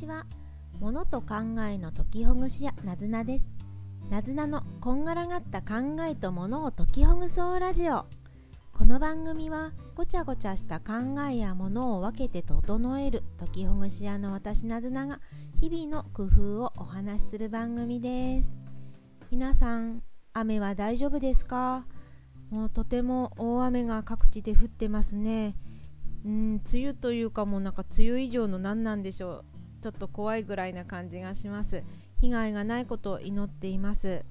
ちは。物と考えの解きほぐし屋なずなです。なずなのこんがらがった考えと物を解きほぐそうラジオ。この番組はごちゃごちゃした考えや物を分けて整える解きほぐし屋の私なずなが日々の工夫をお話しする番組です。皆さん雨は大丈夫ですか？もうとても大雨が各地で降ってますね。うん梅雨というかもうなんか梅雨以上の何なんでしょう。ちょっと怖いぐらいな感じがします。被害がないことを祈っています。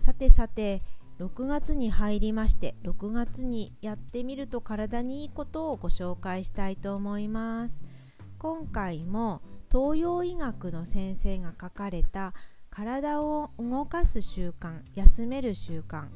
さてさて6月に入りまして6月にやってみると体にいいことをご紹介したいと思います。今回も東洋医学の先生が書かれた体を動かす習慣休める習慣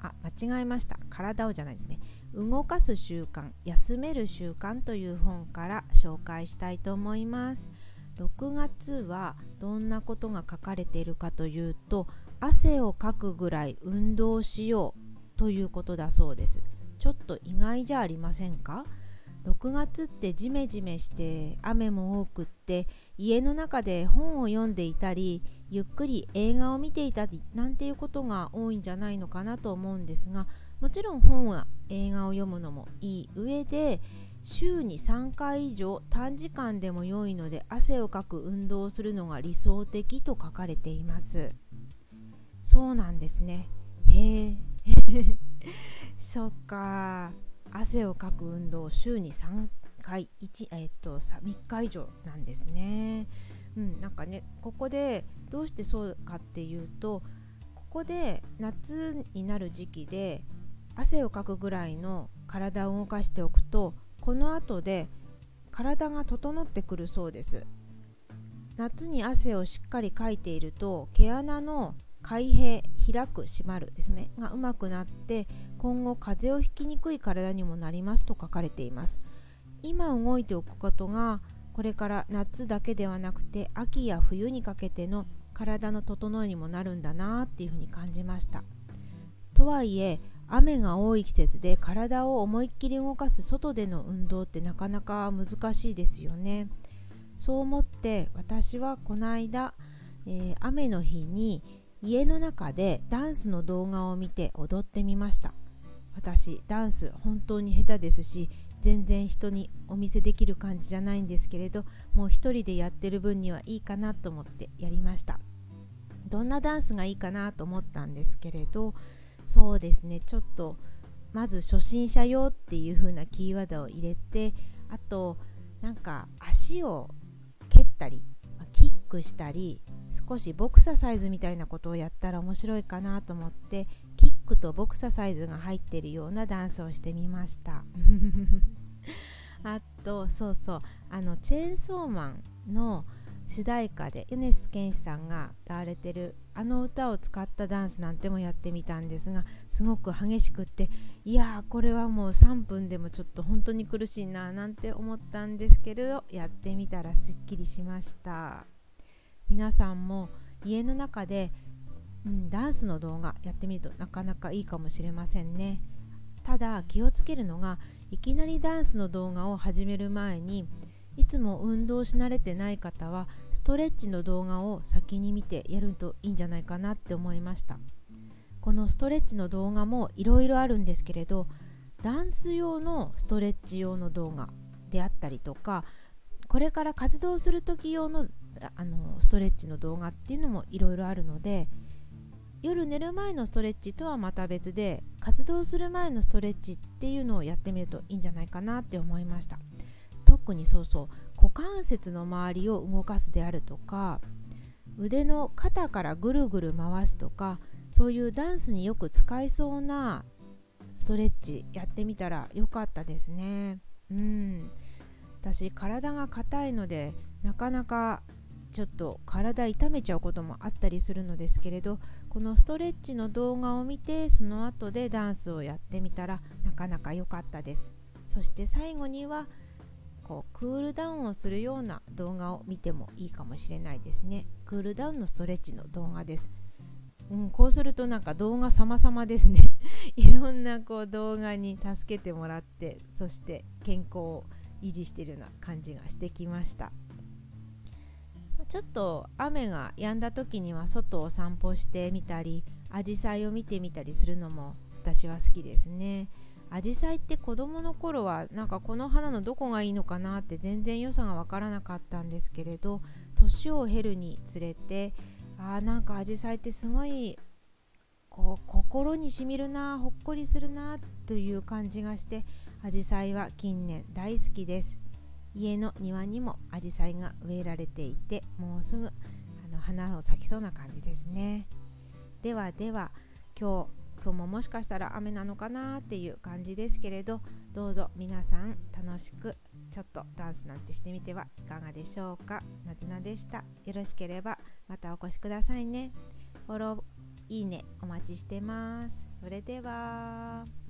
あ間違えました。体をじゃないですね。動かす習慣休める習慣という本から紹介したいと思います。6月はどんなことが書かれているかというと汗をかくぐらい運動しようということだそうです。ちょっと意外じゃありませんか？6月ってジメジメして雨も多くって家の中で本を読んでいたりゆっくり映画を見ていたりなんていうことが多いんじゃないのかなと思うんですがもちろん本は映画を読むのもいい上で週に3回以上短時間でも良いので汗をかく運動をするのが理想的と書かれています。そうなんですね。へえ。そっか。汗をかく運動週に3回1、えっと、3日以上なんですね。うんなんかねここでどうしてそうかっていうとここで夏になる時期で汗をかくぐらいの体を動かしておくとこの後で体が整ってくるそうです。夏に汗をしっかりかいていると毛穴の開閉開く閉まるですねがうまくなって今後風邪をひきにくい体にもなりますと書かれています。今動いておくことがこれから夏だけではなくて秋や冬にかけての体の整えにもなるんだなっていうふうに感じました。とはいえ雨が多い季節で体を思いっきり動かす外での運動ってなかなか難しいですよね。そう思って私はこの間、えー、雨の日に家の中でダンスの動画を見て踊ってみました。私ダンス本当に下手ですし全然人にお見せできる感じじゃないんですけれどもう一人でやってる分にはいいかなと思ってやりましたどんなダンスがいいかなと思ったんですけれどそうですね。ちょっとまず初心者用っていう風なキーワードを入れてあとなんか足を蹴ったりキックしたり少しボクササイズみたいなことをやったら面白いかなと思ってキックとボクササイズが入ってるようなダンスをしてみました。あとそうそう。あのチェーンソーマンの主題歌で米津玄師さんが歌われてるあの歌を使ったダンスなんてもやってみたんですがすごく激しくっていやーこれはもう3分でもちょっと本当に苦しいななんて思ったんですけれどやってみたらすっきりしました。皆さんも家の中で、うん、ダンスの動画やってみるとなかなかいいかもしれませんね。ただ気をつけるのがいきなりダンスの動画を始める前にいつも運動し慣れてない方はストレッチの動画を先に見てやるといいんじゃないかなって思いました。このストレッチの動画もいろいろあるんですけれどダンス用のストレッチ用の動画であったりとかこれから活動する時用のあのストレッチの動画っていうのもいろいろあるので夜寝る前のストレッチとはまた別で活動する前のストレッチっていうのをやってみるといいんじゃないかなって思いました。特にそうそう股関節の周りを動かすであるとか腕の肩からぐるぐる回すとかそういうダンスによく使いそうなストレッチやってみたらよかったですね。うん。私体が硬いのでなかなかちょっと体痛めちゃうこともあったりするのですけれどこのストレッチの動画を見てその後でダンスをやってみたらなかなか良かったです。そして最後にはこうクールダウンをするような動画を見てもいいかもしれないですね。クールダウンのストレッチの動画です、うん、こうするとなんか動画様々ですね。いろんなこう動画に助けてもらってそして健康を維持しているような感じがしてきました。ちょっと雨が止んだ時には外を散歩してみたり紫陽花を見てみたりするのも私は好きですね。紫陽花って子供の頃はなんかこの花のどこがいいのかなって全然良さが分からなかったんですけれど年を経るにつれてあーなんか紫陽花ってすごいこう心にしみるなほっこりするなという感じがして紫陽花は近年大好きです。家の庭にも紫陽花が植えられていてもうすぐあの花を咲きそうな感じですね。ではでは今日今日ももしかしたら雨なのかなっていう感じですけれどどうぞ皆さん楽しくちょっとダンスなんてしてみてはいかがでしょうか。なずなでした。よろしければまたお越しくださいね。フォローいいねお待ちしてます。それでは。